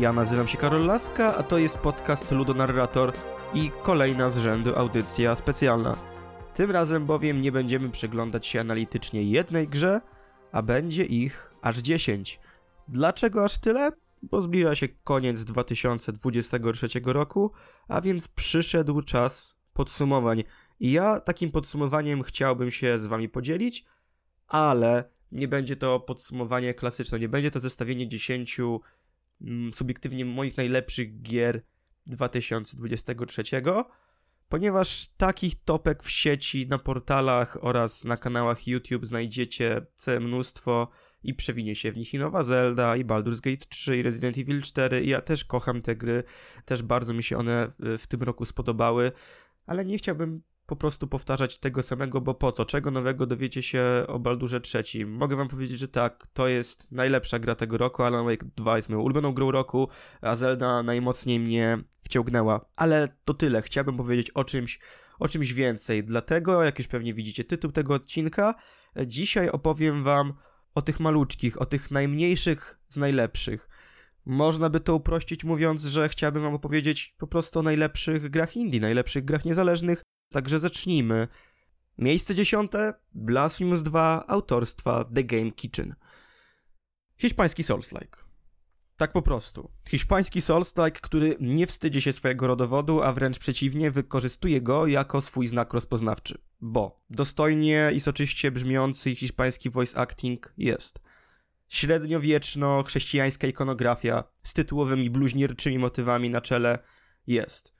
Ja nazywam się Karol Laska, a to jest podcast Ludonarrator i kolejna z rzędu audycja specjalna. Tym razem bowiem nie będziemy przyglądać się analitycznie jednej grze, a będzie ich aż 10. Dlaczego aż tyle? Bo zbliża się koniec 2023 roku, a więc przyszedł czas podsumowań. I ja takim podsumowaniem chciałbym się z wami podzielić, ale nie będzie to podsumowanie klasyczne, nie będzie to zestawienie 10 mm, subiektywnie moich najlepszych gier 2023, ponieważ takich topek w sieci, na portalach oraz na kanałach YouTube znajdziecie całe mnóstwo i przewinie się w nich i Nowa Zelda, i Baldur's Gate 3, i Resident Evil 4. I ja też kocham te gry, też bardzo mi się one w, w tym roku spodobały, ale nie chciałbym po prostu powtarzać tego samego, bo po co? Czego nowego dowiecie się o Baldurze III? Mogę wam powiedzieć, że tak, to jest najlepsza gra tego roku, Alan Wake 2 jest moją ulubioną grą roku, a Zelda najmocniej mnie wciągnęła. Ale to tyle, chciałbym powiedzieć o czymś, o czymś więcej, dlatego, jak już pewnie widzicie tytuł tego odcinka, dzisiaj opowiem wam o tych maluczkich, o tych najmniejszych z najlepszych. Można by to uprościć mówiąc, że chciałbym wam opowiedzieć po prostu o najlepszych grach indie, najlepszych grach niezależnych, Także zacznijmy. Miejsce dziesiąte Blasphemous 2 autorstwa The Game Kitchen. Hiszpański Souls-like. Tak po prostu. Hiszpański Souls-like, który nie wstydzi się swojego rodowodu, a wręcz przeciwnie, wykorzystuje go jako swój znak rozpoznawczy. Bo dostojnie i soczyście brzmiący hiszpański voice acting jest. Średniowieczno-chrześcijańska ikonografia z tytułowymi bluźnierczymi motywami na czele jest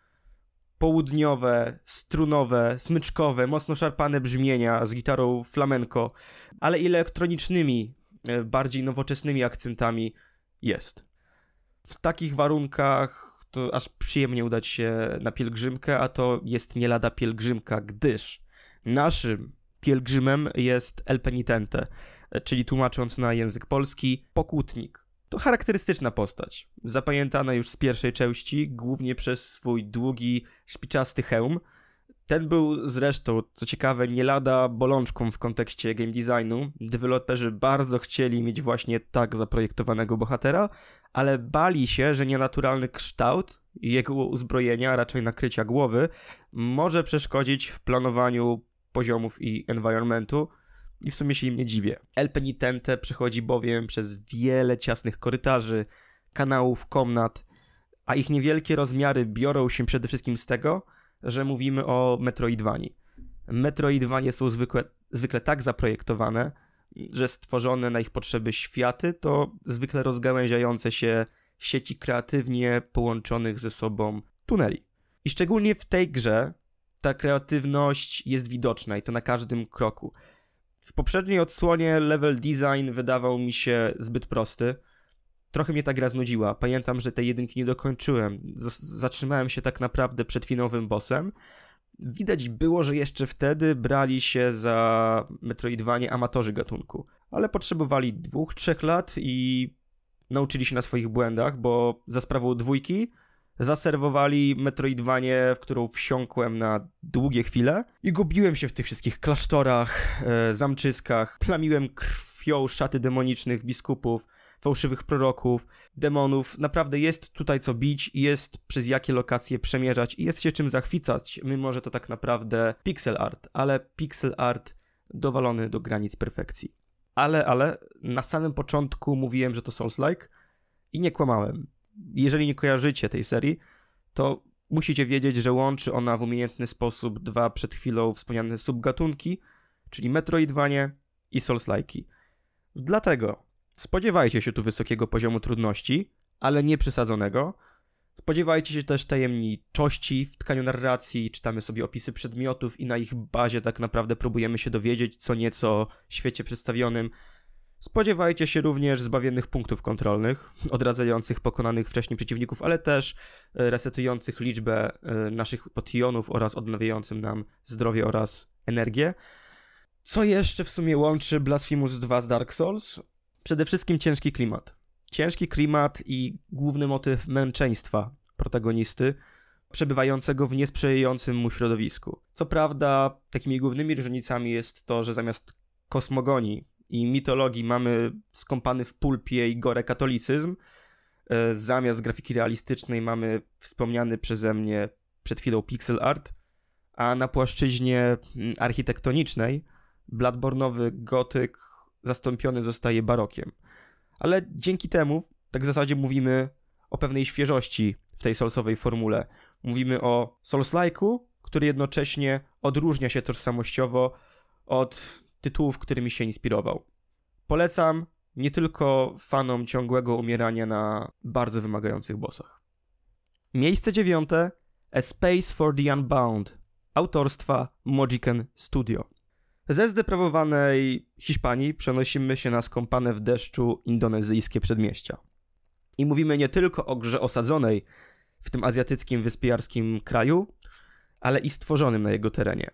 południowe, strunowe, smyczkowe, mocno szarpane brzmienia z gitarą flamenco, ale i elektronicznymi, e, bardziej nowoczesnymi akcentami jest. W takich warunkach to aż przyjemnie udać się na pielgrzymkę, a to jest nie lada pielgrzymka, gdyż naszym pielgrzymem jest El Penitente, e, czyli tłumacząc na język polski, pokutnik. To charakterystyczna postać, zapamiętana już z pierwszej części, głównie przez swój długi, szpiczasty hełm. Ten był zresztą, co ciekawe, nie lada bolączką w kontekście game designu. Deweloperzy bardzo chcieli mieć właśnie tak zaprojektowanego bohatera, ale bali się, że nienaturalny kształt jego uzbrojenia, raczej nakrycia głowy, może przeszkodzić w planowaniu poziomów i environmentu, i w sumie się im nie dziwię. El Penitente przechodzi bowiem przez wiele ciasnych korytarzy, kanałów, komnat, a ich niewielkie rozmiary biorą się przede wszystkim z tego, że mówimy o Metroidvanii. Metroidvanie są zwykle, zwykle tak zaprojektowane, że stworzone na ich potrzeby światy to zwykle rozgałęziające się sieci kreatywnie połączonych ze sobą tuneli. I szczególnie w tej grze ta kreatywność jest widoczna i to na każdym kroku. W poprzedniej odsłonie level design wydawał mi się zbyt prosty. Trochę mnie ta gra znudziła. Pamiętam, że tej jedynki nie dokończyłem. Zatrzymałem się tak naprawdę przed finowym bossem. Widać było, że jeszcze wtedy brali się za Metroidvanie amatorzy gatunku, ale potrzebowali dwóch, trzech lat i nauczyli się na swoich błędach, bo za sprawą dwójki zaserwowali Metroidvanie, w którą wsiąkłem na długie chwile i gubiłem się w tych wszystkich klasztorach, e, zamczyskach, plamiłem krwią szaty demonicznych biskupów, fałszywych proroków, demonów. Naprawdę jest tutaj co bić jest przez jakie lokacje przemierzać i jest się czym zachwycać, mimo że to tak naprawdę pixel art, ale pixel art dowalony do granic perfekcji. Ale, ale na samym początku mówiłem, że to Souls-like i nie kłamałem jeżeli nie kojarzycie tej serii, to musicie wiedzieć, że łączy ona w umiejętny sposób dwa przed chwilą wspomniane subgatunki, czyli Metroidvanie i Souls-like'i. Dlatego spodziewajcie się tu wysokiego poziomu trudności, ale nie przesadzonego. Spodziewajcie się też tajemniczości w tkaniu narracji, czytamy sobie opisy przedmiotów i na ich bazie tak naprawdę próbujemy się dowiedzieć co nieco o świecie przedstawionym, Spodziewajcie się również zbawiennych punktów kontrolnych, odradzających pokonanych wcześniej przeciwników, ale też e, resetujących liczbę e, naszych potionów oraz odnawiającym nam zdrowie oraz energię. Co jeszcze w sumie łączy Blasphemous 2 z Dark Souls? Przede wszystkim ciężki klimat. Ciężki klimat i główny motyw męczeństwa protagonisty, przebywającego w niesprzyjającym mu środowisku. Co prawda, takimi głównymi różnicami jest to, że zamiast kosmogonii i mitologii mamy skąpany w pulpie i gore katolicyzm, E, zamiast grafiki realistycznej mamy wspomniany przeze mnie przed chwilą pixel art, a na płaszczyźnie mm, architektonicznej Bladbornowy gotyk zastąpiony zostaje barokiem. Ale dzięki temu, tak w zasadzie mówimy o pewnej świeżości w tej Soulsowej formule. Mówimy o Souls-like'u, który jednocześnie odróżnia się tożsamościowo od tytułów, którymi się inspirował. Polecam nie tylko fanom ciągłego umierania na bardzo wymagających bossach. Miejsce dziewiąte A Space for the Unbound autorstwa Mojiken Studio. Ze zdeprawowanej Hiszpanii przenosimy się na skąpane w deszczu indonezyjskie przedmieścia. I mówimy nie tylko o grze osadzonej w tym azjatyckim wyspiarskim kraju, ale i stworzonym na jego terenie.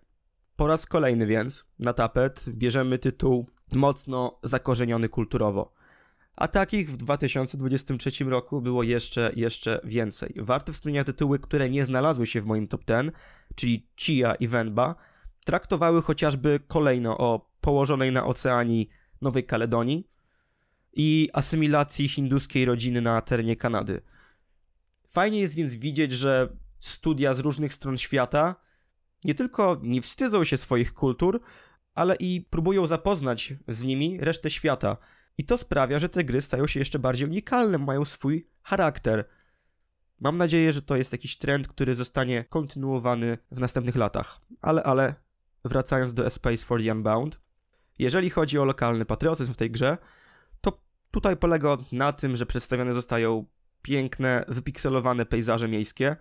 Po raz kolejny więc na tapet bierzemy tytuł mocno zakorzeniony kulturowo. A takich w 2023 roku było jeszcze, jeszcze więcej. Warto wspomnieć tytuły, które nie znalazły się w moim top 10, czyli Chia i Wenba, traktowały chociażby kolejno o położonej na oceanii Nowej Kaledonii i asymilacji hinduskiej rodziny na terenie Kanady. Fajnie jest więc widzieć, że studia z różnych stron świata nie tylko nie wstydzą się swoich kultur, ale i próbują zapoznać z nimi resztę świata. I to sprawia, że te gry stają się jeszcze bardziej unikalne, mają swój charakter. Mam nadzieję, że to jest jakiś trend, który zostanie kontynuowany w następnych latach. Ale, ale, wracając do A Space for the Unbound, jeżeli chodzi o lokalny patriotyzm w tej grze, to tutaj polega na tym, że przedstawione zostają piękne, wypikselowane pejzaże miejskie,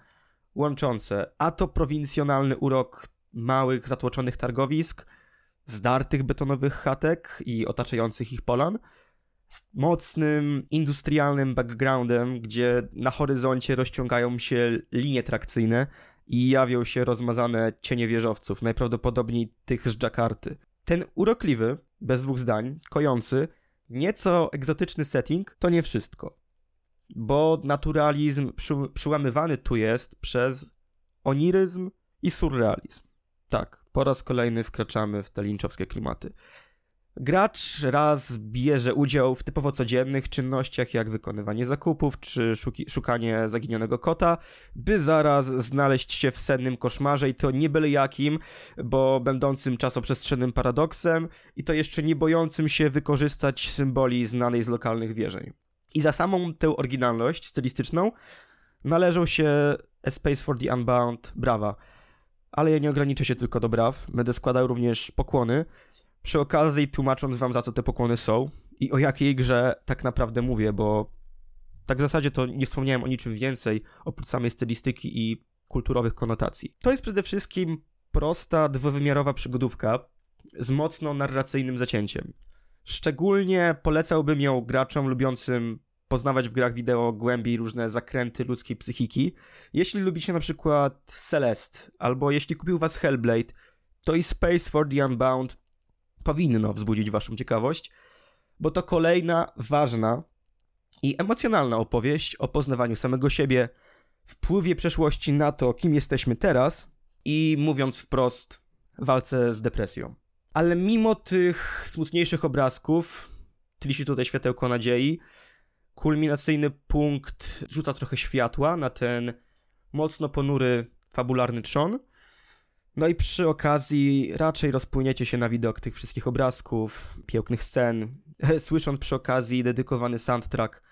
łączące a to prowincjonalny urok małych, zatłoczonych targowisk, zdartych betonowych chatek i otaczających ich polan, z mocnym industrialnym backgroundem, gdzie na horyzoncie rozciągają się linie trakcyjne i jawią się rozmazane cienie wieżowców, najprawdopodobniej tych z Jakarty. Ten urokliwy, bez dwóch zdań, kojący, nieco egzotyczny setting to nie wszystko. Bo naturalizm przy, przyłamywany tu jest przez oniryzm i surrealizm. Tak, po raz kolejny wkraczamy w te linczowskie klimaty. Gracz raz bierze udział w typowo codziennych czynnościach, jak wykonywanie zakupów czy szukanie zaginionego kota, by zaraz znaleźć się w sennym koszmarze i to nie byle jakim, bo będącym czasoprzestrzennym paradoksem i to jeszcze nie bojącym się wykorzystać symboli znanej z lokalnych wierzeń. I za samą tę oryginalność stylistyczną należą się A Space for the Unbound brawa. Ale ja nie ograniczę się tylko do braw, będę składał również pokłony, przy okazji tłumacząc wam za co te pokłony są i o jakiej grze tak naprawdę mówię, bo tak w zasadzie to nie wspomniałem o niczym więcej oprócz samej stylistyki i kulturowych konotacji. To jest przede wszystkim prosta, dwuwymiarowa przygodówka z mocno narracyjnym zacięciem. Szczególnie polecałbym ją graczom lubiącym poznawać w grach wideo głębiej różne zakręty ludzkiej psychiki. Jeśli lubicie na przykład Celeste, albo jeśli kupił was Hellblade, to i Space for the Unbound powinno wzbudzić waszą ciekawość, bo to kolejna ważna i emocjonalna opowieść o poznawaniu samego siebie, wpływie przeszłości na to, kim jesteśmy teraz i mówiąc wprost, walce z depresją. Ale mimo tych smutniejszych obrazków, tli tutaj światełko nadziei, kulminacyjny punkt rzuca trochę światła na ten mocno ponury, fabularny trzon. No i przy okazji raczej rozpłyniecie się na widok tych wszystkich obrazków, pięknych scen, słysząc przy okazji dedykowany soundtrack,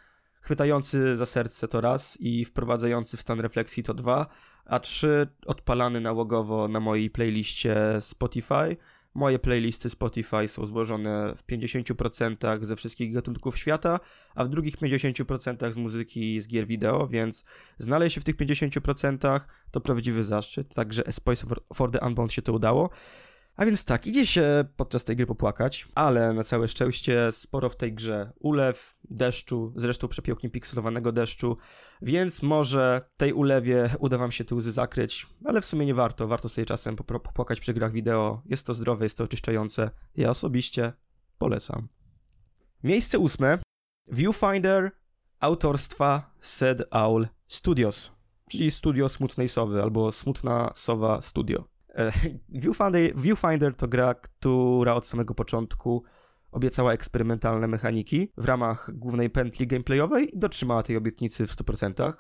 chwytający za serce to raz i wprowadzający w stan refleksji to dwa, a trzy odpalany nałogowo na mojej playliście Spotify – Moje playlisty Spotify są złożone w 50% ze wszystkich gatunków świata, a w drugich 50% z muzyki i z gier wideo, więc znaleźć się w tych 50% to prawdziwy zaszczyt, także Space for the Unbound się to udało. A więc tak, idzie się podczas tej gry popłakać, ale na całe szczęście sporo w tej grze ulew, deszczu, zresztą przepięknie pikselowanego deszczu, więc może tej ulewie uda wam się te łzy zakryć, ale w sumie nie warto, warto sobie czasem popłakać przy grach wideo, jest to zdrowe, jest to oczyszczające, ja osobiście polecam. Miejsce ósme, Viewfinder autorstwa Sad Owl Studios, czyli studio Smutnej Sowy albo Smutna Sowa Studio. E, Viewfinder, Viewfinder to gra, która od samego początku obiecała eksperymentalne mechaniki w ramach głównej pętli gameplayowej i dotrzymała tej obietnicy w 100%.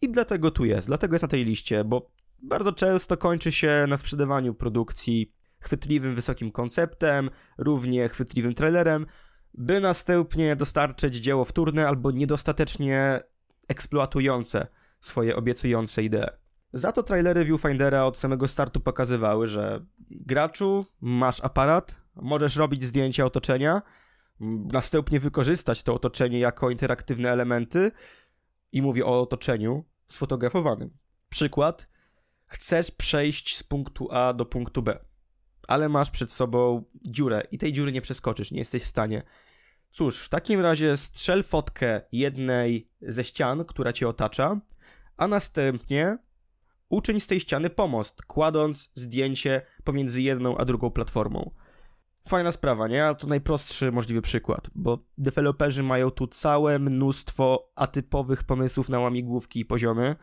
I dlatego tu jest, dlatego jest na tej liście, bo bardzo często kończy się na sprzedawaniu produkcji chwytliwym, wysokim konceptem, równie chwytliwym trailerem, by następnie dostarczyć dzieło wtórne albo niedostatecznie eksploatujące swoje obiecujące idee. Za to trailery Viewfindera od samego startu pokazywały, że graczu, masz aparat, możesz robić zdjęcia otoczenia, następnie wykorzystać to otoczenie jako interaktywne elementy i mówię o otoczeniu sfotografowanym. Przykład, chcesz przejść z punktu A do punktu B, ale masz przed sobą dziurę i tej dziury nie przeskoczysz, nie jesteś w stanie. Cóż, w takim razie strzel fotkę jednej ze ścian, która cię otacza, a następnie uczyń z tej ściany pomost, kładąc zdjęcie pomiędzy jedną a drugą platformą. Fajna sprawa, nie? Ale to najprostszy możliwy przykład, bo deweloperzy mają tu całe mnóstwo atypowych pomysłów na łamigłówki i poziomy,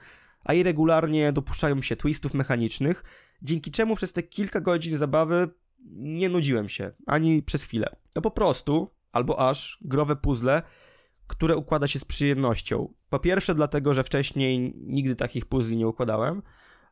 a i regularnie dopuszczają się twistów mechanicznych, dzięki czemu przez te kilka godzin zabawy nie nudziłem się, ani przez chwilę. No po prostu, albo aż, growe puzzle, które układa się z przyjemnością. Po pierwsze dlatego, że wcześniej nigdy takich puzli nie układałem,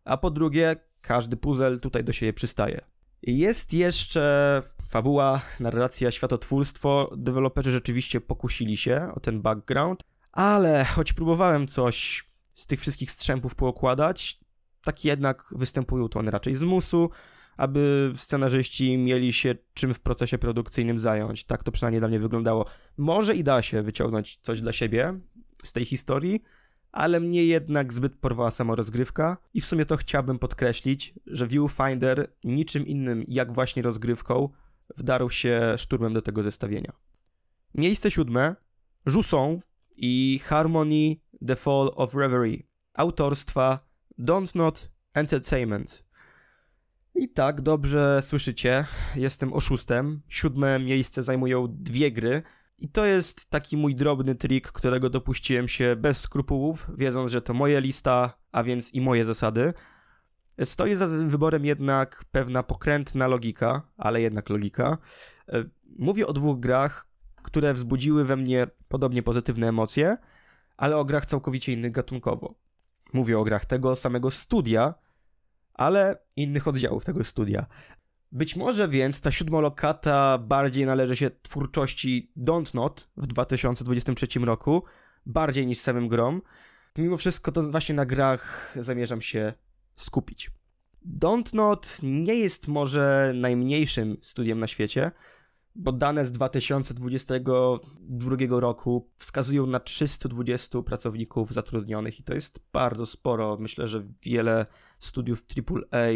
a po drugie, każdy puzzle tutaj do siebie przystaje. Jest jeszcze fabuła, narracja, światotwórstwo. Deweloperzy rzeczywiście pokusili się o ten background, ale choć próbowałem coś z tych wszystkich strzępów poukładać, tak jednak występują to one raczej z musu, aby scenarzyści mieli się czym w procesie produkcyjnym zająć. Tak to przynajmniej dla mnie wyglądało. Może i da się wyciągnąć coś dla siebie z tej historii, ale mnie jednak zbyt porwała sama rozgrywka i w sumie to chciałbym podkreślić, że Viewfinder niczym innym jak właśnie rozgrywką wdarł się szturmem do tego zestawienia. Miejsce siódme Jusson i Harmony The Fall of Reverie autorstwa Don't Not Entertainment. I tak, dobrze słyszycie, jestem oszustem. Siódme miejsce zajmują dwie gry, i to jest taki mój drobny trik, którego dopuściłem się bez skrupułów, wiedząc, że to moja lista, a więc i moje zasady. Stoi za tym wyborem jednak pewna pokrętna logika, ale jednak logika. E, mówię o dwóch grach, które wzbudziły we mnie podobnie pozytywne emocje, ale o grach całkowicie innych gatunkowo. Mówię o grach tego samego studia, ale innych oddziałów tego studia. Być może więc ta siódma lokata bardziej należy się twórczości Don't Not w 2023 roku, bardziej niż samym grom. Mimo wszystko to właśnie na grach zamierzam się skupić. Don't Not nie jest może najmniejszym studiem na świecie, bo dane z 2022 roku wskazują na 320 pracowników zatrudnionych i to jest bardzo sporo. Myślę, że wiele studiów AAA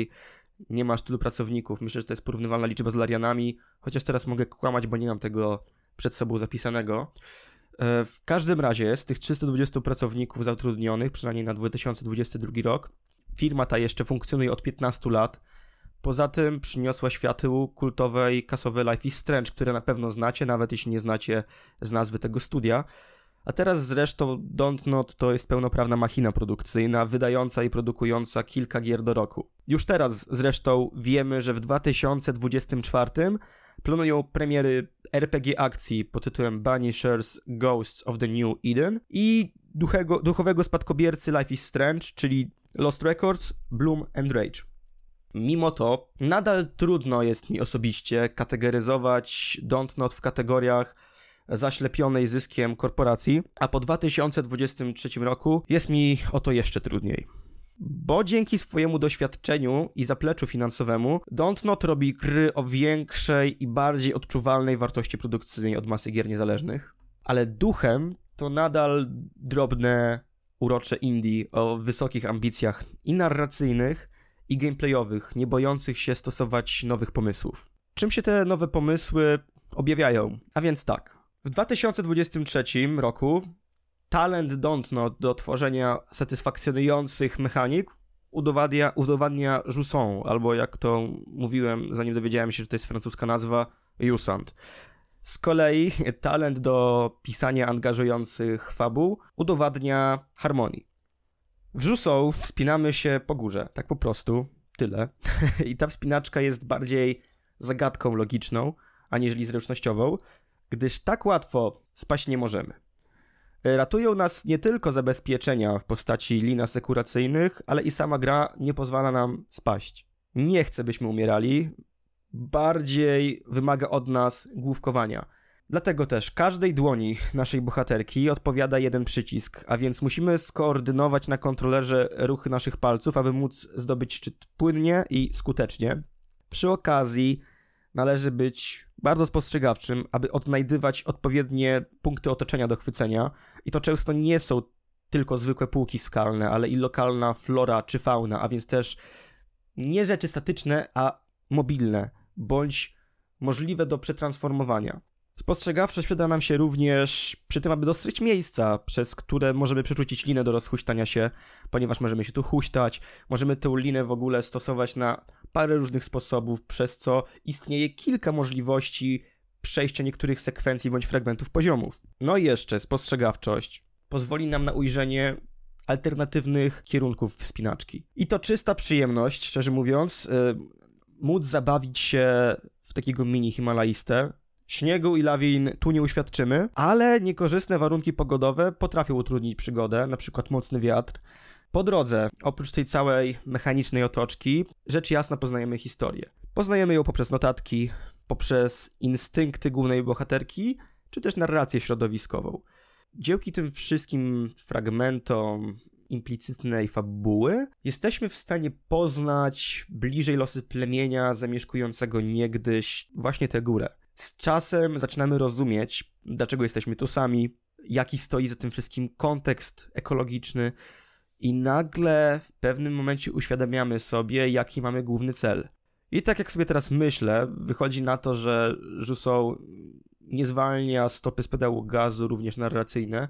nie masz tylu pracowników. Myślę, że to jest porównywalna liczba z Larianami, chociaż teraz mogę kłamać, bo nie mam tego przed sobą zapisanego. E, w każdym razie z tych 320 pracowników zatrudnionych, przynajmniej na 2022 rok, firma ta jeszcze funkcjonuje od 15 lat. Poza tym przyniosła światu kultowe i kasowe Life is Strange, które na pewno znacie, nawet jeśli nie znacie z nazwy tego studia. A teraz zresztą Dontnod to jest pełnoprawna machina produkcyjna, wydająca i produkująca kilka gier do roku. Już teraz zresztą wiemy, że w 2024 planują premiery RPG akcji pod tytułem Banishers Ghosts of the New Eden i duchego, duchowego spadkobiercy Life is Strange, czyli Lost Records, Bloom and Rage. Mimo to, nadal trudno jest mi osobiście kategoryzować Dontnod w kategoriach zaślepionej zyskiem korporacji, a po 2023 roku jest mi o to jeszcze trudniej. Bo dzięki swojemu doświadczeniu i zapleczu finansowemu, Dontnod robi gry o większej i bardziej odczuwalnej wartości produkcyjnej od masy gier niezależnych, ale duchem to nadal drobne, urocze indie o wysokich ambicjach i narracyjnych, i gameplayowych, nie bojących się stosować nowych pomysłów. Czym się te nowe pomysły objawiają? A więc tak. W 2023 roku talent Dontnod do tworzenia satysfakcjonujących mechanik udowadnia, udowadnia Jusson, albo jak to mówiłem, zanim dowiedziałem się, że to jest francuska nazwa, Jusant. Z kolei talent do pisania angażujących fabuł udowadnia Harmonii. W Jusson wspinamy się po górze, tak po prostu, tyle. I ta wspinaczka jest bardziej zagadką logiczną, aniżeli zręcznościową, gdyż tak łatwo spaść nie możemy. Ratują nas nie tylko zabezpieczenia w postaci lin asekuracyjnych, ale i sama gra nie pozwala nam spaść. Nie chcę, byśmy umierali, bardziej wymaga od nas główkowania. Dlatego też każdej dłoni naszej bohaterki odpowiada jeden przycisk, a więc musimy skoordynować na kontrolerze ruchy naszych palców, aby móc zdobyć szczyt płynnie i skutecznie. Przy okazji należy być bardzo spostrzegawczym, aby odnajdywać odpowiednie punkty otoczenia do chwycenia i to często nie są tylko zwykłe półki skalne, ale i lokalna flora czy fauna, a więc też nie rzeczy statyczne, a mobilne, bądź możliwe do przetransformowania. Spostrzegawczość przyda nam się również przy tym, aby dostrzec miejsca, przez które możemy przerzucić linę do rozhuśtania się, ponieważ możemy się tu huśtać, możemy tę linę w ogóle stosować na parę różnych sposobów, przez co istnieje kilka możliwości przejścia niektórych sekwencji bądź fragmentów poziomów. No i jeszcze spostrzegawczość pozwoli nam na ujrzenie alternatywnych kierunków wspinaczki. I to czysta przyjemność, szczerze mówiąc, yy, móc zabawić się w takiego mini Himalajstę, Śniegu i lawin tu nie uświadczymy, ale niekorzystne warunki pogodowe potrafią utrudnić przygodę, na przykład mocny wiatr. Po drodze, oprócz tej całej mechanicznej otoczki, rzecz jasna poznajemy historię. Poznajemy ją poprzez notatki, poprzez instynkty głównej bohaterki, czy też narrację środowiskową. Dzięki tym wszystkim fragmentom implicytnej fabuły, jesteśmy w stanie poznać bliżej losy plemienia zamieszkującego niegdyś właśnie tę górę. Z czasem zaczynamy rozumieć, dlaczego jesteśmy tu sami, jaki stoi za tym wszystkim kontekst ekologiczny, i nagle w pewnym momencie uświadamiamy sobie, jaki mamy główny cel. I tak jak sobie teraz myślę, wychodzi na to, że Rousseau nie zwalnia stopy z pedału gazu, również narracyjne.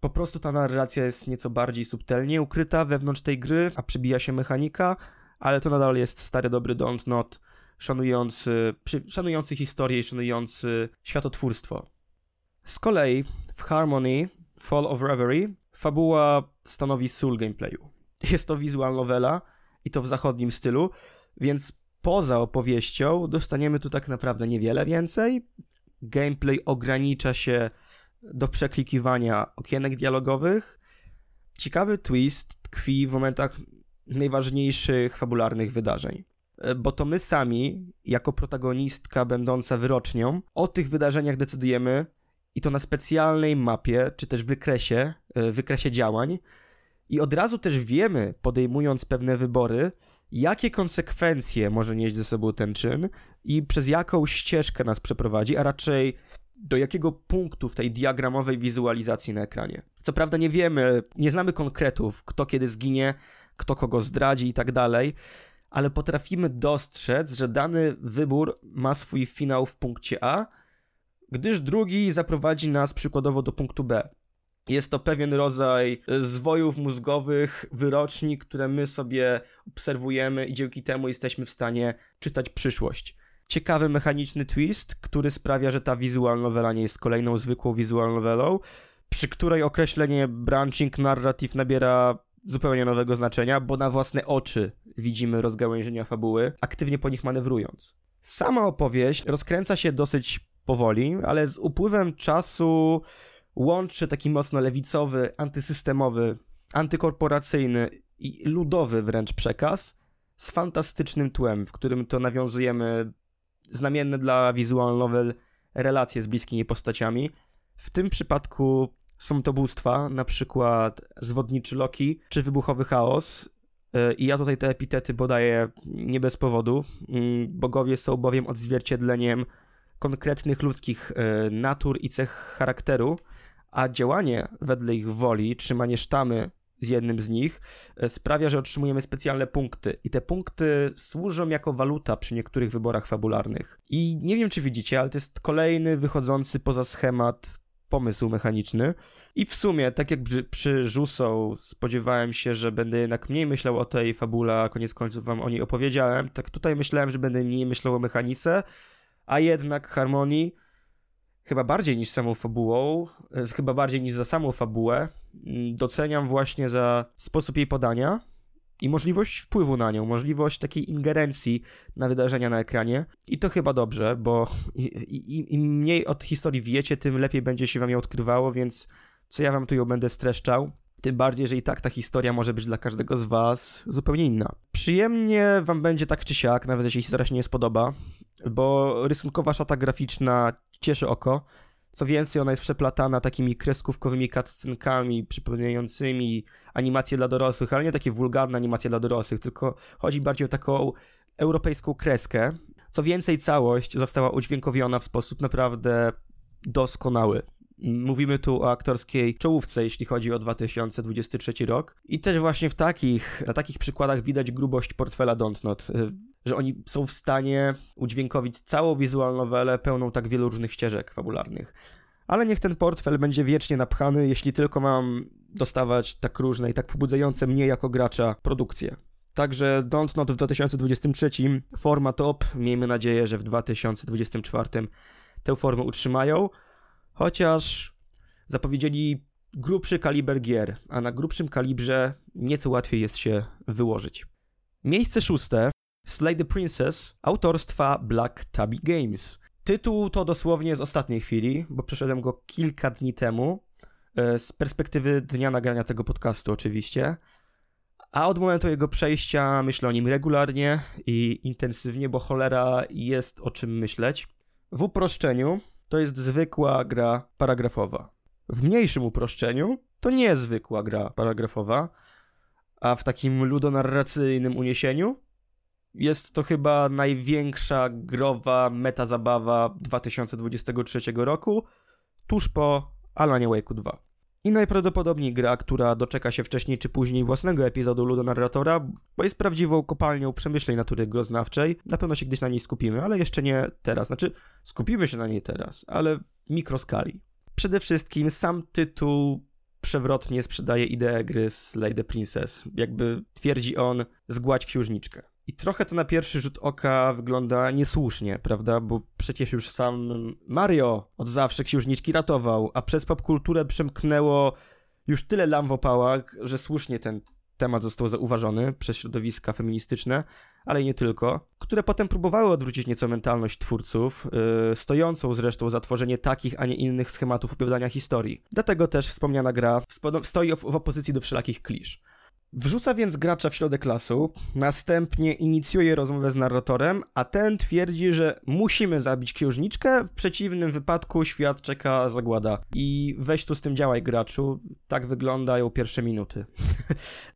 Po prostu ta narracja jest nieco bardziej subtelnie ukryta wewnątrz tej gry, a przybija się mechanika, ale to nadal jest stary dobry Don't Not, szanujący, przy, szanujący historię i szanujący światotwórstwo. Z kolei w Harmony Fall of Reverie fabuła stanowi sól gameplayu. Jest to wizual novela i to w zachodnim stylu, więc poza opowieścią dostaniemy tu tak naprawdę niewiele więcej. Gameplay ogranicza się do przeklikiwania okienek dialogowych. Ciekawy twist tkwi w momentach najważniejszych fabularnych wydarzeń. E, bo to my sami, jako protagonistka będąca wyrocznią, o tych wydarzeniach decydujemy i to na specjalnej mapie, czy też wykresie, e, wykresie działań. I od razu też wiemy, podejmując pewne wybory, jakie konsekwencje może nieść ze sobą ten czyn i przez jaką ścieżkę nas przeprowadzi, a raczej do jakiego punktu w tej diagramowej wizualizacji na ekranie. Co prawda nie wiemy, nie znamy konkretów, kto kiedy zginie, kto kogo zdradzi i tak dalej, ale potrafimy dostrzec, że dany wybór ma swój finał w punkcie A, gdyż drugi zaprowadzi nas przykładowo do punktu B. Jest to pewien rodzaj zwojów mózgowych, wyroczni, które my sobie obserwujemy i dzięki temu jesteśmy w stanie czytać przyszłość. Ciekawy mechaniczny twist, który sprawia, że ta wizual novela nie jest kolejną zwykłą wizual novelą, przy której określenie branching narrative nabiera zupełnie nowego znaczenia, bo na własne oczy widzimy rozgałęzienia fabuły, aktywnie po nich manewrując. Sama opowieść rozkręca się dosyć powoli, ale z upływem czasu łączy taki mocno lewicowy, antysystemowy, antykorporacyjny i ludowy wręcz przekaz z fantastycznym tłem, w którym to nawiązujemy znamienne dla visual novel relacje z bliskimi postaciami. W tym przypadku są to bóstwa, na przykład zwodniczy Loki czy wybuchowy chaos. E, I ja tutaj te epitety podaję nie bez powodu. Mm, bogowie są bowiem odzwierciedleniem konkretnych ludzkich e, natur i cech charakteru, a działanie wedle ich woli, trzymanie sztamy z jednym z nich, e, sprawia, że otrzymujemy specjalne punkty. I te punkty służą jako waluta przy niektórych wyborach fabularnych. I nie wiem, czy widzicie, ale to jest kolejny wychodzący poza schemat pomysł mechaniczny. I w sumie, tak jak przy, przy spodziewałem się, że będę jednak mniej myślał o tej fabule, a koniec końców wam o niej opowiedziałem, tak tutaj myślałem, że będę mniej myślał o mechanice, a jednak harmonii chyba bardziej niż samą fabułą, e, chyba bardziej niż za samą fabułę, mm, doceniam właśnie za sposób jej podania i możliwość wpływu na nią, możliwość takiej ingerencji na wydarzenia na ekranie. I to chyba dobrze, bo im mniej od historii wiecie, tym lepiej będzie się wam ją odkrywało, więc co ja wam tu ją będę streszczał. Tym bardziej, że i tak ta historia może być dla każdego z was zupełnie inna. Przyjemnie wam będzie tak czy siak, nawet jeśli historia się nie spodoba, bo rysunkowa szata graficzna cieszy oko. Co więcej, ona jest przeplatana takimi kreskówkowymi cutscenkami przypominającymi animacje dla dorosłych, ale nie takie wulgarne animacje dla dorosłych, tylko chodzi bardziej o taką europejską kreskę. Co więcej, całość została udźwiękowiona w sposób naprawdę doskonały. Mówimy tu o aktorskiej czołówce, jeśli chodzi o 2023 rok. I też właśnie w takich, na takich przykładach widać grubość portfela Dontnod, y, że oni są w stanie udźwiękowić całą wizualną nowelę pełną tak wielu różnych ścieżek fabularnych. Ale niech ten portfel będzie wiecznie napchany, jeśli tylko mam dostawać tak różne i tak pobudzające mnie jako gracza produkcje. Także Dontnod w 2023 forma top. Miejmy nadzieję, że w 2024 tę formę utrzymają. Chociaż zapowiedzieli grubszy kaliber gier, a na grubszym kalibrze nieco łatwiej jest się wyłożyć. Miejsce szóste Slay the Princess autorstwa Black Tabby Games. Tytuł to dosłownie z ostatniej chwili, bo przeszedłem go kilka dni temu, e, z perspektywy dnia nagrania tego podcastu oczywiście. A od momentu jego przejścia myślę o nim regularnie i intensywnie, bo cholera jest o czym myśleć. W uproszczeniu to jest zwykła gra paragrafowa. W mniejszym uproszczeniu to niezwykła gra paragrafowa, a w takim ludonarracyjnym uniesieniu jest to chyba największa growa metazabawa 2023 roku, tuż po Alanie Wake'u 2. I najprawdopodobniej gra, która doczeka się wcześniej czy później własnego epizodu ludonarratora, bo jest prawdziwą kopalnią przemyśleń natury groznawczej. Na pewno się gdzieś na niej skupimy, ale jeszcze nie teraz. Znaczy, skupimy się na niej teraz, ale w mikroskali. Przede wszystkim sam tytuł przewrotnie sprzedaje ideę gry Slay the Princess. Jakby twierdzi on, zgładź księżniczkę. I trochę to na pierwszy rzut oka wygląda niesłusznie, prawda? Bo przecież już sam Mario od zawsze księżniczki ratował, a przez popkulturę przemknęło już tyle lam w opałach, że słusznie ten temat został zauważony przez środowiska feministyczne, ale nie tylko, które potem próbowały odwrócić nieco mentalność twórców, yy, stojącą zresztą za tworzenie takich, a nie innych schematów opowiadania historii. Dlatego też wspomniana gra stoi w, w opozycji do wszelakich klisz. Wrzuca więc gracza w środek lasu, następnie inicjuje rozmowę z narratorem, a ten twierdzi, że musimy zabić księżniczkę, w przeciwnym wypadku świat czeka zagłada. I weź tu z tym działaj graczu, tak wyglądają pierwsze minuty.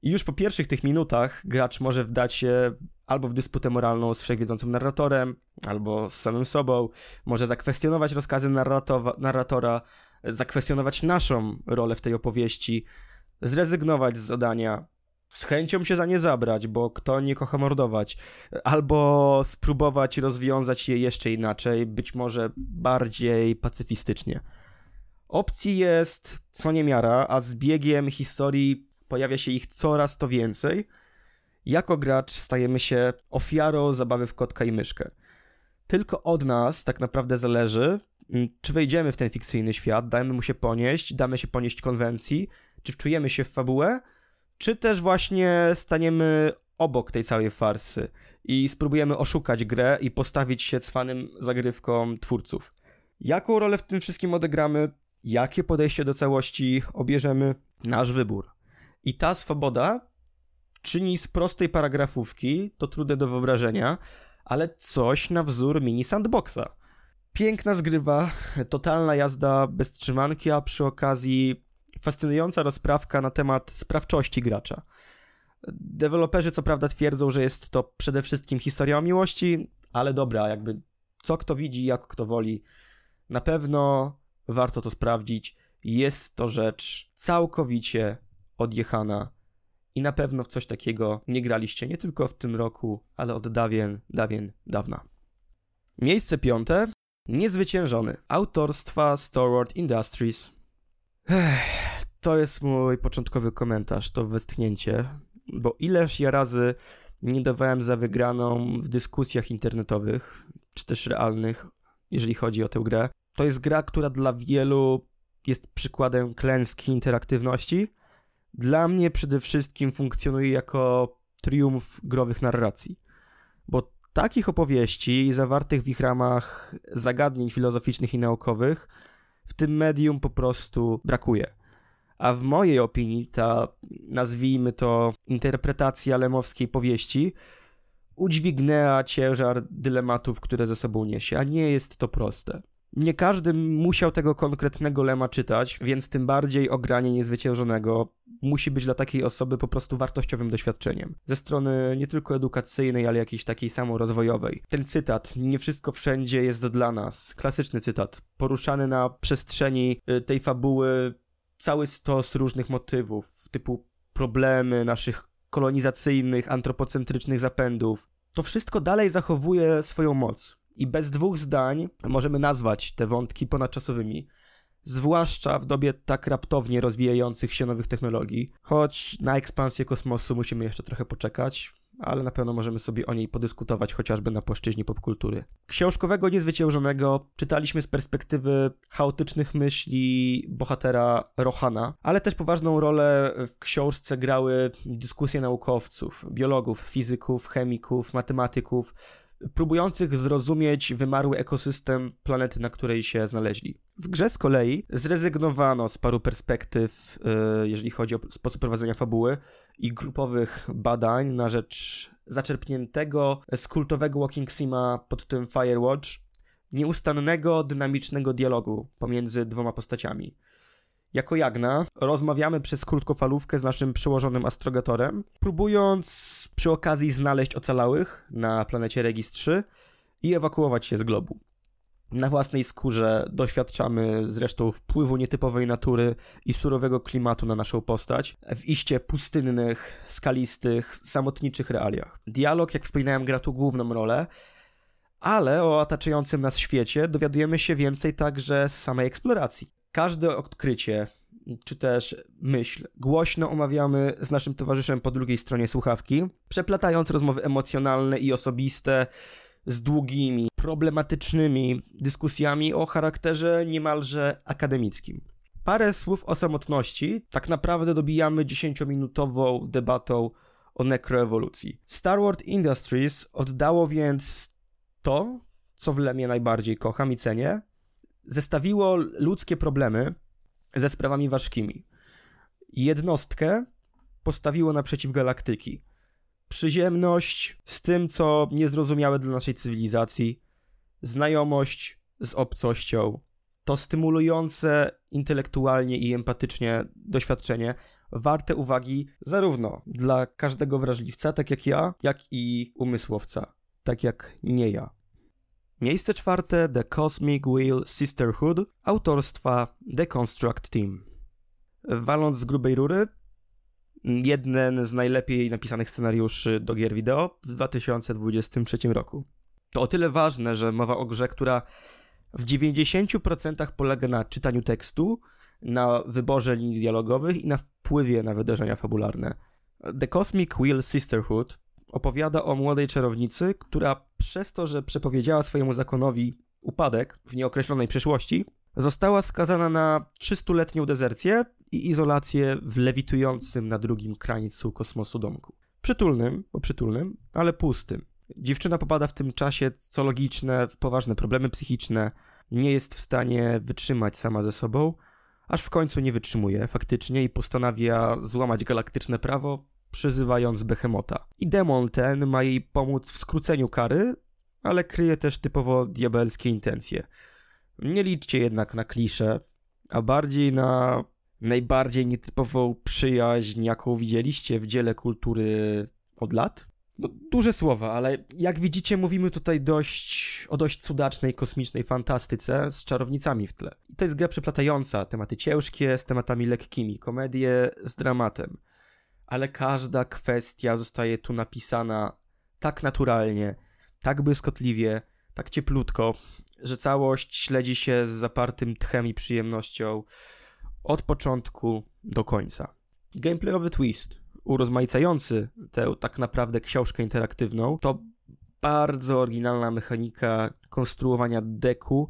I już po pierwszych tych minutach gracz może wdać się albo w dysputę moralną z wszechwiedzącym narratorem, albo z samym sobą, może zakwestionować rozkazy narratora, zakwestionować naszą rolę w tej opowieści, zrezygnować z zadania, z chęcią się za nie zabrać, bo kto nie kocha mordować, albo spróbować rozwiązać je jeszcze inaczej, być może bardziej pacyfistycznie. Opcji jest co niemiara, a z biegiem historii pojawia się ich coraz to więcej. Jako gracz stajemy się ofiarą zabawy w kotka i myszkę. Tylko od nas tak naprawdę zależy, mm, czy wejdziemy w ten fikcyjny świat, damy mu się ponieść, damy się ponieść konwencji, czy wczujemy się w fabułę, czy też właśnie staniemy obok tej całej farsy i spróbujemy oszukać grę i postawić się cwanym zagrywkom twórców. Jaką rolę w tym wszystkim odegramy, jakie podejście do całości obierzemy, nasz wybór. I ta swoboda czyni z prostej paragrafówki, to trudne do wyobrażenia, ale coś na wzór mini sandboxa. Piękna zgrywa, totalna jazda bez trzymanki, a przy okazji fascynująca rozprawka na temat sprawczości gracza. Deweloperzy co prawda twierdzą, że jest to przede wszystkim historia o miłości, ale dobra, jakby co kto widzi, jak kto woli. Na pewno warto to sprawdzić. Jest to rzecz całkowicie odjechana i na pewno w coś takiego nie graliście nie tylko w tym roku, ale od dawien, dawien, dawna. Miejsce piąte. Niezwyciężony. Autorstwa Storeward Industries. Ech, to jest mój początkowy komentarz, to westchnięcie, bo ileż ja razy nie dawałem za wygraną w dyskusjach internetowych, czy też realnych, jeżeli chodzi o tę grę. To jest gra, która dla wielu jest przykładem klęski interaktywności. Dla mnie przede wszystkim funkcjonuje jako triumf growych narracji. Bo takich opowieści zawartych w ich ramach zagadnień filozoficznych i naukowych w tym medium po prostu brakuje. A w mojej opinii ta, nazwijmy to, interpretacja lemowskiej powieści udźwignęła ciężar dylematów, które ze sobą niesie, a nie jest to proste. Nie każdy musiał tego konkretnego lema czytać, więc tym bardziej ogranie niezwyciężonego musi być dla takiej osoby po prostu wartościowym doświadczeniem. Ze strony nie tylko edukacyjnej, ale jakiejś takiej samorozwojowej. Ten cytat, nie wszystko wszędzie jest dla nas, klasyczny cytat, poruszany na przestrzeni y, tej fabuły cały stos różnych motywów, typu problemy naszych kolonizacyjnych, antropocentrycznych zapędów. To wszystko dalej zachowuje swoją moc. I bez dwóch zdań możemy nazwać te wątki ponadczasowymi, zwłaszcza w dobie tak raptownie rozwijających się nowych technologii. Choć na ekspansję kosmosu musimy jeszcze trochę poczekać, ale na pewno możemy sobie o niej podyskutować chociażby na płaszczyźnie popkultury. Książkowego Niezwyciężonego czytaliśmy z perspektywy chaotycznych myśli bohatera Rohana, ale też poważną rolę w książce grały dyskusje naukowców, biologów, fizyków, chemików, matematyków, próbujących zrozumieć wymarły ekosystem planety, na której się znaleźli. W grze z kolei zrezygnowano z paru perspektyw, e, jeżeli chodzi o sposób prowadzenia fabuły i grupowych badań na rzecz zaczerpniętego z kultowego walking sima pod tym Firewatch, nieustannego, dynamicznego dialogu pomiędzy dwoma postaciami. Jako Jagna rozmawiamy przez krótkofalówkę z naszym przełożonym astrogatorem, próbując przy okazji znaleźć ocalałych na planecie Regis 3 i ewakuować się z globu. Na własnej skórze doświadczamy zresztą wpływu nietypowej natury i surowego klimatu na naszą postać w iście pustynnych, skalistych, samotniczych realiach. Dialog, jak wspominałem, gra tu główną rolę, ale o otaczającym nas świecie dowiadujemy się więcej także z samej eksploracji. Każde odkrycie, czy też myśl, głośno omawiamy z naszym towarzyszem po drugiej stronie słuchawki, przeplatając rozmowy emocjonalne i osobiste z długimi, problematycznymi dyskusjami o charakterze niemalże akademickim. Parę słów o samotności, tak naprawdę dobijamy 10-minutową debatą o nekroewolucji. Star Wars Industries oddało więc to, co w Lemie najbardziej kocham i cenię, zestawiło ludzkie problemy ze sprawami ważkimi. Jednostkę postawiło naprzeciw galaktyki. Przyziemność z tym, co niezrozumiałe dla naszej cywilizacji, znajomość z obcością, to stymulujące intelektualnie i empatycznie doświadczenie, warte uwagi zarówno dla każdego wrażliwca, tak jak ja, jak i umysłowca, tak jak nie ja. Miejsce czwarte The Cosmic Wheel Sisterhood autorstwa The Construct Team. Waląc z grubej rury, jeden z najlepiej napisanych scenariuszy do gier wideo w 2023 roku. To o tyle ważne, że mowa o grze, która w 90% polega na czytaniu tekstu, na wyborze linii dialogowych i na wpływie na wydarzenia fabularne. The Cosmic Wheel Sisterhood opowiada o młodej czarownicy, która przez to, że przepowiedziała swojemu zakonowi upadek w nieokreślonej przyszłości, została skazana na 300-letnią dezercję i izolację w lewitującym na drugim krańcu kosmosu domku. Przytulnym, bo przytulnym, ale pustym. Dziewczyna popada w tym czasie, co logiczne, w poważne problemy psychiczne, nie jest w stanie wytrzymać sama ze sobą, aż w końcu nie wytrzymuje faktycznie i postanawia złamać galaktyczne prawo, przyzywając Behemota. I demon ten ma jej pomóc w skróceniu kary, ale kryje też typowo diabelskie intencje. Nie liczcie jednak na klisze, a bardziej na najbardziej nietypową przyjaźń, jaką widzieliście w dziele kultury od lat. No, duże słowa, ale jak widzicie, mówimy tutaj dość o dość cudacznej kosmicznej fantastyce z czarownicami w tle. I to jest gra przeplatająca tematy ciężkie z tematami lekkimi, komedię z dramatem ale każda kwestia zostaje tu napisana tak naturalnie, tak błyskotliwie, tak cieplutko, że całość śledzi się z zapartym tchem i przyjemnością od początku do końca. Gameplayowy twist, urozmaicający tę tak naprawdę książkę interaktywną, to bardzo oryginalna mechanika konstruowania deku,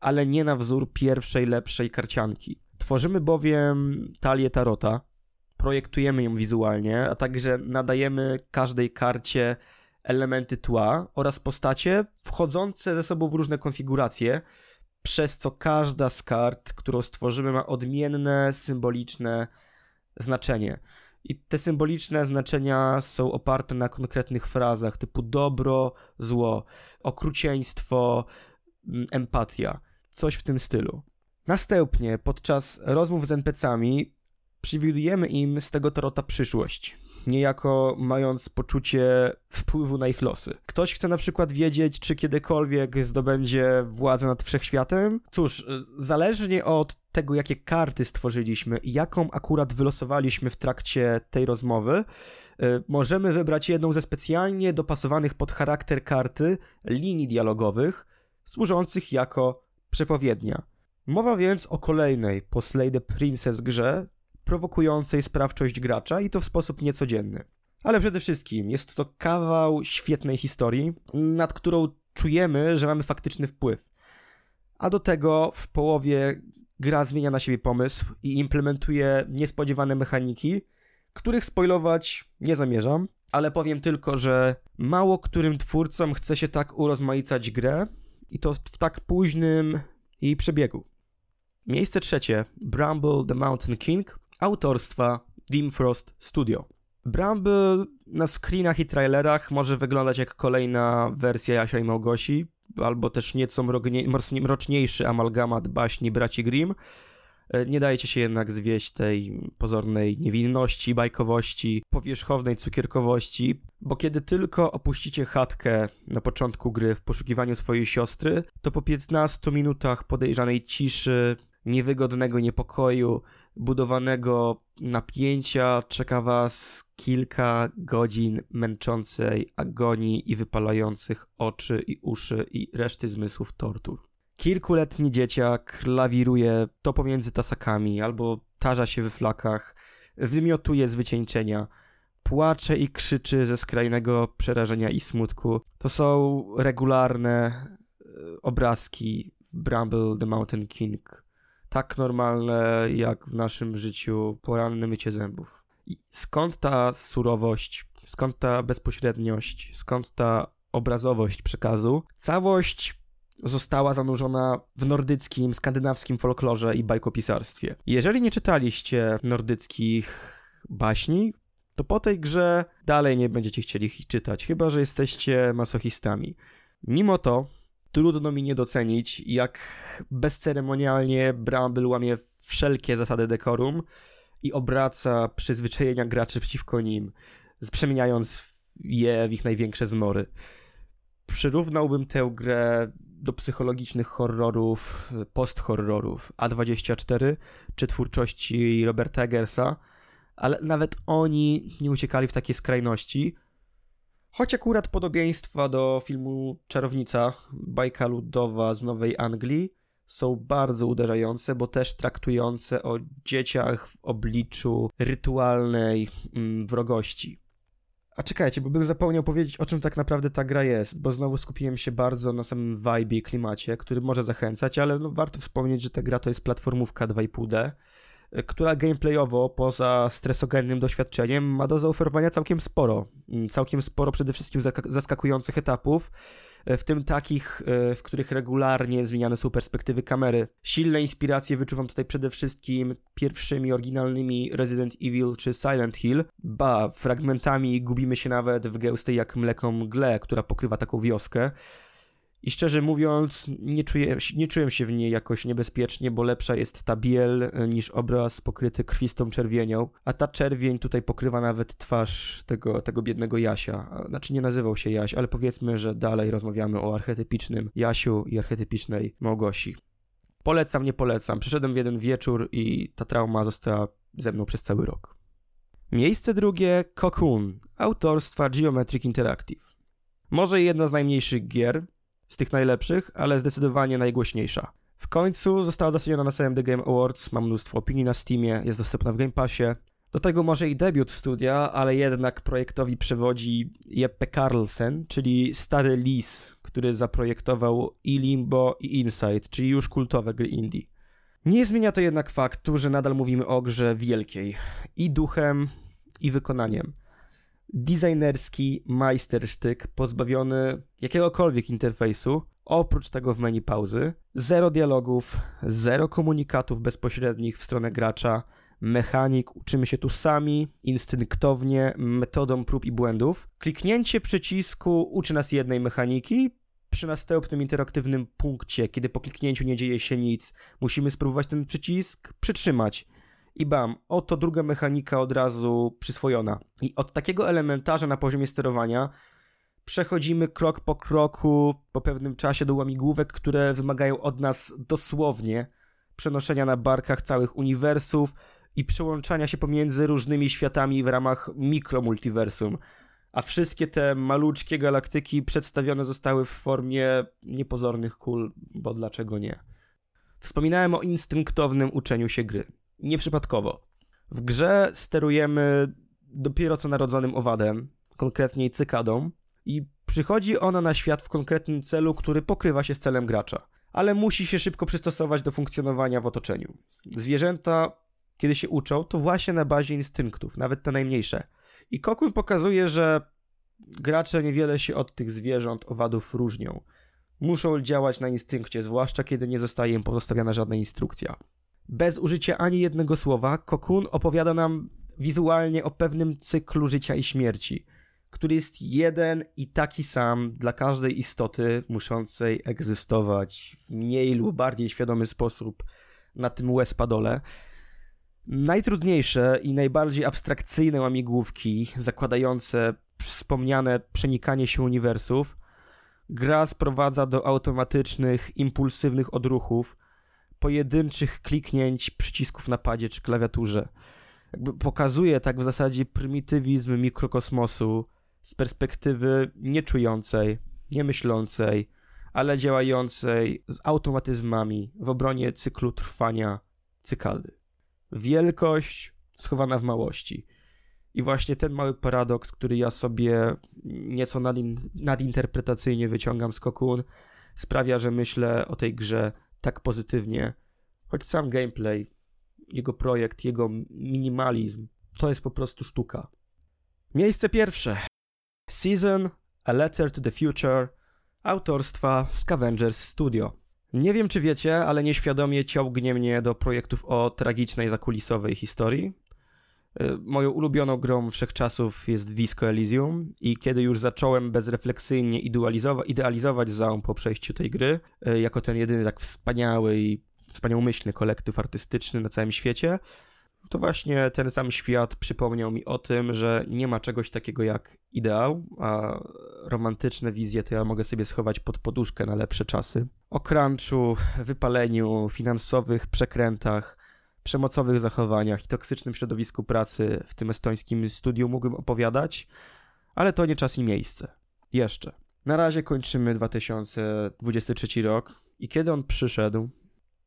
ale nie na wzór pierwszej, lepszej karcianki. Tworzymy bowiem talię tarota, projektujemy ją wizualnie, a także nadajemy każdej karcie elementy tła oraz postacie wchodzące ze sobą w różne konfiguracje, przez co każda z kart, którą stworzymy, ma odmienne, symboliczne znaczenie. I te symboliczne znaczenia są oparte na konkretnych frazach typu dobro, zło, okrucieństwo, mm, empatia, coś w tym stylu. Następnie, podczas rozmów z NPC-ami, przewidujemy im z tego tarota przyszłość, niejako mając poczucie wpływu na ich losy. Ktoś chce na przykład wiedzieć, czy kiedykolwiek zdobędzie władzę nad wszechświatem? Cóż, zależnie od tego, jakie karty stworzyliśmy i jaką akurat wylosowaliśmy w trakcie tej rozmowy, y, możemy wybrać jedną ze specjalnie dopasowanych pod charakter karty linii dialogowych, służących jako przepowiednia. Mowa więc o kolejnej po Slay the Princess grze, prowokującej sprawczość gracza i to w sposób niecodzienny. Ale przede wszystkim jest to kawał świetnej historii, nad którą czujemy, że mamy faktyczny wpływ. A do tego w połowie gra zmienia na siebie pomysł i implementuje niespodziewane mechaniki, których spoilować nie zamierzam, ale powiem tylko, że mało którym twórcom chce się tak urozmaicać grę i to w tak późnym jej przebiegu. Miejsce trzecie Bramble the Mountain King autorstwa Dim Frost Studio. Bramble na screenach i trailerach może wyglądać jak kolejna wersja Jasia i Małgosi, albo też nieco mroczniejszy amalgamat baśni braci Grimm. E, nie dajecie się jednak zwieść tej pozornej niewinności, bajkowości, powierzchownej cukierkowości, bo kiedy tylko opuścicie chatkę na początku gry w poszukiwaniu swojej siostry, to po 15 minutach podejrzanej ciszy, niewygodnego niepokoju, budowanego napięcia czeka was kilka godzin męczącej agonii i wypalających oczy i uszy i reszty zmysłów tortur. Kilkuletni dzieciak lawiruje to pomiędzy tasakami albo tarza się we flakach, wymiotuje z wycieńczenia, płacze i krzyczy ze skrajnego przerażenia i smutku. To są regularne e, obrazki w Bramble the Mountain King tak normalne jak w naszym życiu poranne mycie zębów. I skąd ta surowość, skąd ta bezpośredniość, skąd ta obrazowość przekazu? Całość została zanurzona w nordyckim, skandynawskim folklorze i bajkopisarstwie. Jeżeli nie czytaliście nordyckich baśni, to po tej grze dalej nie będziecie chcieli ich czytać, chyba że jesteście masochistami. Mimo to trudno mi nie docenić, jak bezceremonialnie Bramble łamie wszelkie zasady dekorum i obraca przyzwyczajenia graczy przeciwko nim, przemieniając je w ich największe zmory. Przyrównałbym tę grę do psychologicznych horrorów, post-horrorów A24 czy twórczości Roberta Eggersa, ale nawet oni nie uciekali w takie skrajności, Choć akurat podobieństwa do filmu Czarownica, bajka ludowa z Nowej Anglii, są bardzo uderzające, bo też traktujące o dzieciach w obliczu rytualnej mm, wrogości. A czekajcie, bo bym zapomniał powiedzieć, o czym tak naprawdę ta gra jest, bo znowu skupiłem się bardzo na samym vibe i klimacie, który może zachęcać, ale no, warto wspomnieć, że ta gra to jest platformówka 2,5D, która gameplayowo, poza stresogennym doświadczeniem, ma do zaoferowania całkiem sporo. Mm, całkiem sporo przede wszystkim zaskakujących etapów, e, w tym takich, e, w których regularnie zmieniane są perspektywy kamery. Silne inspiracje wyczuwam tutaj przede wszystkim pierwszymi oryginalnymi Resident Evil czy Silent Hill, ba, fragmentami gubimy się nawet w gęstej jak mleko mgle, która pokrywa taką wioskę. I szczerze mówiąc, nie czuję, nie czułem się w niej jakoś niebezpiecznie, bo lepsza jest ta biel e, niż obraz pokryty krwistą czerwienią, a ta czerwień tutaj pokrywa nawet twarz tego, tego biednego Jasia. Znaczy nie nazywał się Jaś, ale powiedzmy, że dalej rozmawiamy o archetypicznym Jasiu i archetypicznej Małgosi. Polecam, nie polecam. Przyszedłem w jeden wieczór i ta trauma została ze mną przez cały rok. Miejsce drugie Cocoon, autorstwa Geometric Interactive. Może jedna z najmniejszych gier, z tych najlepszych, ale zdecydowanie najgłośniejsza. W końcu została doceniona na samym The Game Awards, ma mnóstwo opinii na Steamie, jest dostępna w Game Passie. Do tego może i debiut studia, ale jednak projektowi przewodzi Jeppe Carlsen, czyli stary lis, który zaprojektował i Limbo i Inside, czyli już kultowe gry indie. Nie zmienia to jednak faktu, że nadal mówimy o grze wielkiej i duchem, i wykonaniem. Designerski majstersztyk pozbawiony jakiegokolwiek interfejsu, oprócz tego w menu pauzy, zero dialogów, zero komunikatów bezpośrednich w stronę gracza, mechanik, uczymy się tu sami, instynktownie, metodą prób i błędów. Kliknięcie przycisku uczy nas jednej mechaniki, przy następnym interaktywnym punkcie, kiedy po kliknięciu nie dzieje się nic, musimy spróbować ten przycisk przytrzymać. I bam, oto druga mechanika od razu przyswojona. I od takiego elementarza na poziomie sterowania przechodzimy krok po kroku po pewnym czasie do łamigłówek, które wymagają od nas dosłownie przenoszenia na barkach całych uniwersów i przełączania się pomiędzy różnymi światami w ramach mikromultiversum a wszystkie te maluczkie galaktyki przedstawione zostały w formie niepozornych kul, bo dlaczego nie? Wspominałem o instynktownym uczeniu się gry. Nieprzypadkowo. W grze sterujemy dopiero co narodzonym owadem, konkretniej cykadą, i przychodzi ona na świat w konkretnym celu, który pokrywa się z celem gracza, ale musi się szybko przystosować do funkcjonowania w otoczeniu. Zwierzęta, kiedy się uczą, to właśnie na bazie instynktów, nawet te najmniejsze – i Kokun pokazuje, że gracze niewiele się od tych zwierząt, owadów różnią. Muszą działać na instynkcie, zwłaszcza kiedy nie zostaje im pozostawiona żadna instrukcja. Bez użycia ani jednego słowa, Kokun opowiada nam wizualnie o pewnym cyklu życia i śmierci, który jest jeden i taki sam dla każdej istoty muszącej egzystować w mniej lub bardziej świadomy sposób na tym łespadole. Najtrudniejsze i najbardziej abstrakcyjne łamigłówki, zakładające wspomniane przenikanie się uniwersów, gra sprowadza do automatycznych, impulsywnych odruchów, pojedynczych kliknięć przycisków na padzie czy klawiaturze. Jakby pokazuje tak w zasadzie prymitywizm mikrokosmosu z perspektywy nieczującej, niemyślącej, ale działającej z automatyzmami w obronie cyklu trwania cykady wielkość schowana w małości. I właśnie ten mały paradoks, który ja sobie nieco nadin, nadinterpretacyjnie wyciągam z Kokun, sprawia, że myślę o tej grze tak pozytywnie. Choć sam gameplay, jego projekt, jego minimalizm, to jest po prostu sztuka. Miejsce pierwsze. Season, A Letter to the Future, autorstwa Scavengers Studio. Nie wiem, czy wiecie, ale nieświadomie ciągnie mnie do projektów o tragicznej zakulisowej historii. Y, moją ulubioną grą wszechczasów jest Disco Elysium i kiedy już zacząłem bezrefleksyjnie idealizować, Zaum po przejściu tej gry, y, jako ten jedyny tak wspaniały i wspaniałomyślny kolektyw artystyczny na całym świecie, to właśnie ten sam świat przypomniał mi o tym, że nie ma czegoś takiego jak ideał, a romantyczne wizje to ja mogę sobie schować pod poduszkę na lepsze czasy. O crunchu, wypaleniu, finansowych przekrętach, przemocowych zachowaniach i toksycznym środowisku pracy w tym estońskim studiu mógłbym opowiadać, ale to nie czas i miejsce. Jeszcze. Na razie kończymy 2023 rok i kiedy on przyszedł,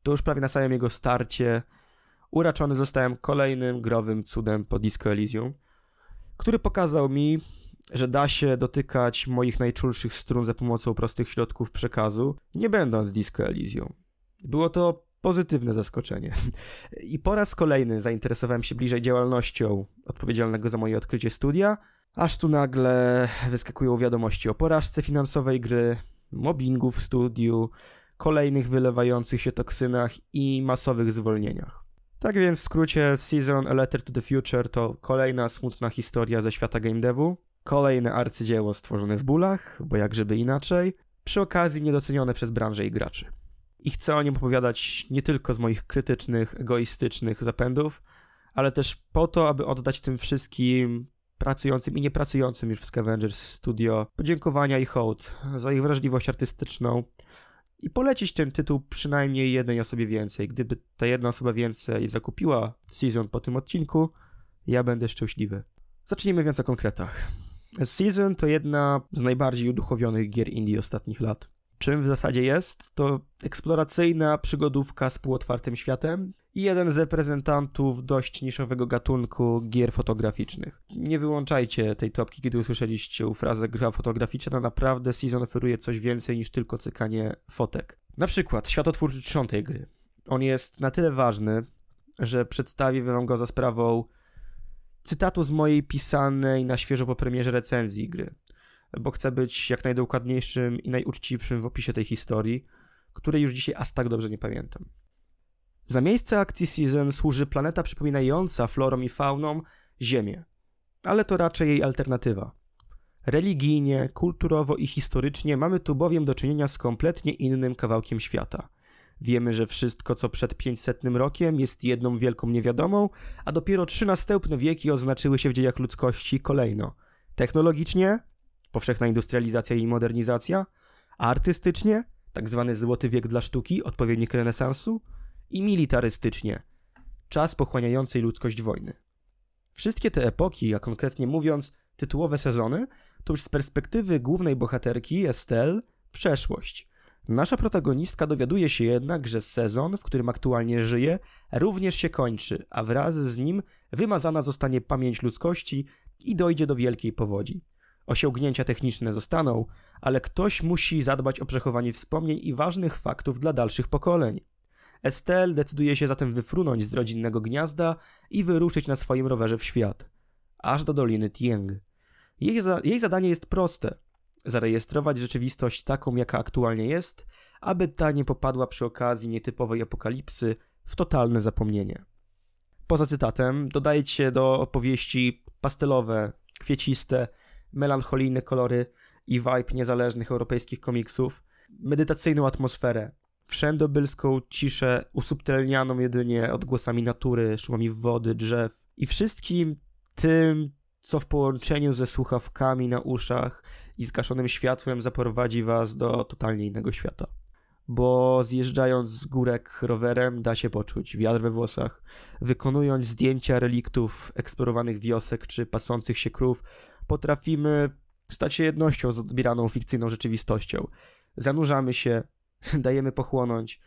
to już prawie na samym jego starcie uraczony zostałem kolejnym growym cudem po Disco Elysium, który pokazał mi, że da się dotykać moich najczulszych strun za pomocą prostych środków przekazu, nie będąc Disco Elysium. Było to pozytywne zaskoczenie. I po raz kolejny zainteresowałem się bliżej działalnością odpowiedzialnego za moje odkrycie studia, aż tu nagle wyskakują wiadomości o porażce finansowej gry, mobbingu w studiu, kolejnych wylewających się toksynach i masowych zwolnieniach. Tak więc w skrócie Season A Letter to the Future to kolejna smutna historia ze świata game devu, kolejne arcydzieło stworzone w bólach, bo jak żeby inaczej, przy okazji niedocenione przez branżę i graczy. I chcę o nim opowiadać nie tylko z moich krytycznych, egoistycznych zapędów, ale też po to, aby oddać tym wszystkim pracującym i niepracującym już w Scavengers Studio podziękowania i hołd za ich wrażliwość artystyczną, i polecić ten tytuł przynajmniej jednej osobie więcej. Gdyby ta jedna osoba więcej zakupiła Season po tym odcinku, ja będę szczęśliwy. Zacznijmy więc o konkretach. Season to jedna z najbardziej uduchowionych gier indie ostatnich lat. Czym w zasadzie jest? To eksploracyjna przygodówka z półotwartym światem i jeden z reprezentantów dość niszowego gatunku gier fotograficznych. Nie wyłączajcie tej topki, kiedy usłyszeliście frazę gra fotograficzna, naprawdę Season oferuje coś więcej niż tylko cykanie fotek. Na przykład światotwórczy trzon tej gry. On jest na tyle ważny, że przedstawię wam go za sprawą cytatu z mojej pisanej na świeżo po premierze recenzji gry, bo chcę być jak najdokładniejszym i najuczciwszym w opisie tej historii, której już dzisiaj aż tak dobrze nie pamiętam. Za miejsce akcji Season służy planeta przypominająca florą i fauną Ziemię, ale to raczej jej alternatywa. Religijnie, kulturowo i historycznie mamy tu bowiem do czynienia z kompletnie innym kawałkiem świata. Wiemy, że wszystko, co przed 500 rokiem, jest jedną wielką niewiadomą, a dopiero trzy następne wieki oznaczyły się w dziejach ludzkości kolejno. Technologicznie, powszechna industrializacja i modernizacja, a artystycznie, tak zwany złoty wiek dla sztuki, odpowiednik renesansu, i militarystycznie, czas pochłaniającej ludzkość wojny. Wszystkie te epoki, a konkretnie mówiąc, tytułowe sezony, to już z perspektywy głównej bohaterki, Estelle, przeszłość. Nasza protagonistka dowiaduje się jednak, że sezon, w którym aktualnie żyje, również się kończy, a wraz z nim wymazana zostanie pamięć ludzkości i dojdzie do wielkiej powodzi. Osiągnięcia techniczne zostaną, ale ktoś musi zadbać o przechowanie wspomnień i ważnych faktów dla dalszych pokoleń. Estelle decyduje się zatem wyfrunąć z rodzinnego gniazda i wyruszyć na swoim rowerze w świat, aż do Doliny Tieng. Jej, za jej zadanie jest proste: zarejestrować rzeczywistość taką, jaka aktualnie jest, aby ta nie popadła przy okazji nietypowej apokalipsy w totalne zapomnienie. Poza cytatem dodajcie do opowieści pastelowe, kwieciste, melancholijne kolory i vibe niezależnych europejskich komiksów, medytacyjną atmosferę, wszędobylską ciszę usubtelnianą jedynie odgłosami natury, szumami wody, drzew i wszystkim tym, co w połączeniu ze słuchawkami na uszach i zgaszonym światłem zaprowadzi was do totalnie innego świata. Bo zjeżdżając z górek rowerem da się poczuć wiatr we włosach, wykonując zdjęcia reliktów eksplorowanych wiosek czy pasących się krów, potrafimy stać się jednością z odbieraną fikcyjną rzeczywistością. Zanurzamy się, dajemy pochłonąć.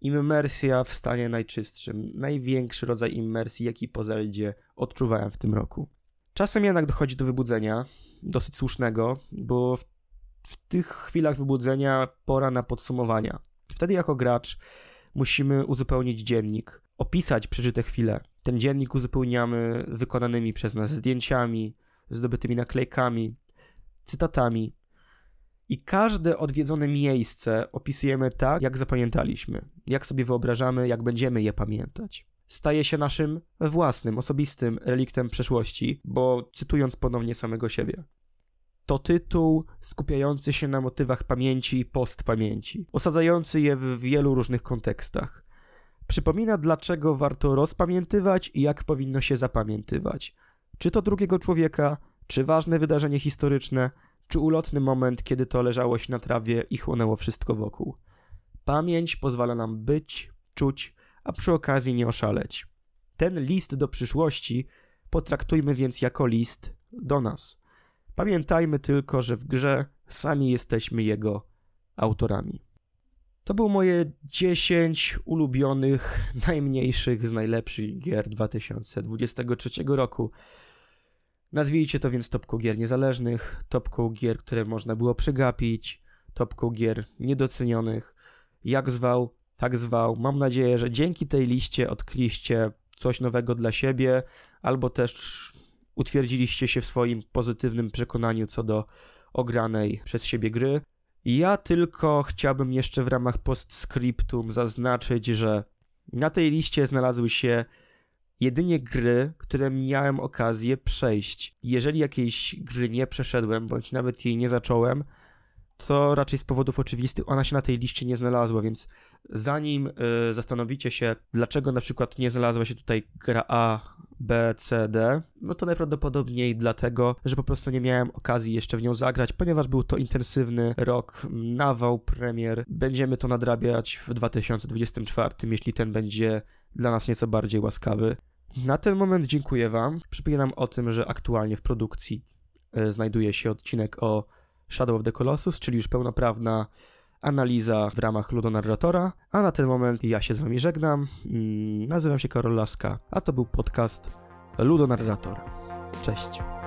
Immersja w stanie najczystszym. Największy rodzaj immersji, jaki po Zeldzie odczuwałem w tym roku. Czasem jednak dochodzi do wybudzenia, dosyć słusznego, bo w, w tych chwilach wybudzenia pora na podsumowania. Wtedy jako gracz musimy uzupełnić dziennik, opisać przeżyte chwile. Ten dziennik uzupełniamy wykonanymi przez nas zdjęciami, zdobytymi naklejkami, cytatami, i każde odwiedzone miejsce opisujemy tak, jak zapamiętaliśmy, jak sobie wyobrażamy, jak będziemy je pamiętać. Staje się naszym własnym, osobistym reliktem przeszłości, bo cytując ponownie samego siebie. To tytuł skupiający się na motywach pamięci i postpamięci, osadzający je w wielu różnych kontekstach. Przypomina, dlaczego warto rozpamiętywać i jak powinno się zapamiętywać. Czy to drugiego człowieka, czy ważne wydarzenie historyczne, czy ulotny moment, kiedy to leżało się na trawie i chłonęło wszystko wokół. Pamięć pozwala nam być, czuć, a przy okazji nie oszaleć. Ten list do przyszłości potraktujmy więc jako list do nas. Pamiętajmy tylko, że w grze sami jesteśmy jego autorami. To było moje 10 ulubionych, najmniejszych z najlepszych gier 2023 roku. Nazwijcie to więc topką gier niezależnych, topką gier, które można było przegapić, topką gier niedocenionych. Jak zwał, tak zwał. Mam nadzieję, że dzięki tej liście odkryliście coś nowego dla siebie, albo też utwierdziliście się w swoim pozytywnym przekonaniu co do ogranej przez siebie gry. Ja tylko chciałbym jeszcze w ramach postscriptum zaznaczyć, że na tej liście znalazły się jedynie gry, które miałem okazję przejść. Jeżeli jakiejś gry nie przeszedłem, bądź nawet jej nie zacząłem, to raczej z powodów oczywistych ona się na tej liście nie znalazła, więc zanim y, zastanowicie się, dlaczego na przykład nie znalazła się tutaj gra A, B, C, D, no to najprawdopodobniej dlatego, że po prostu nie miałem okazji jeszcze w nią zagrać, ponieważ był to intensywny rok, nawał premier. Będziemy to nadrabiać w 2024, jeśli ten będzie dla nas nieco bardziej łaskawy. Na ten moment dziękuję Wam. Przypominam o tym, że aktualnie w produkcji e, znajduje się odcinek o Shadow of the Colossus, czyli już pełnoprawna analiza w ramach ludonarratora, a na ten moment ja się z Wami żegnam. Mm, nazywam się Karol Laska, a to był podcast Ludonarrator. Cześć.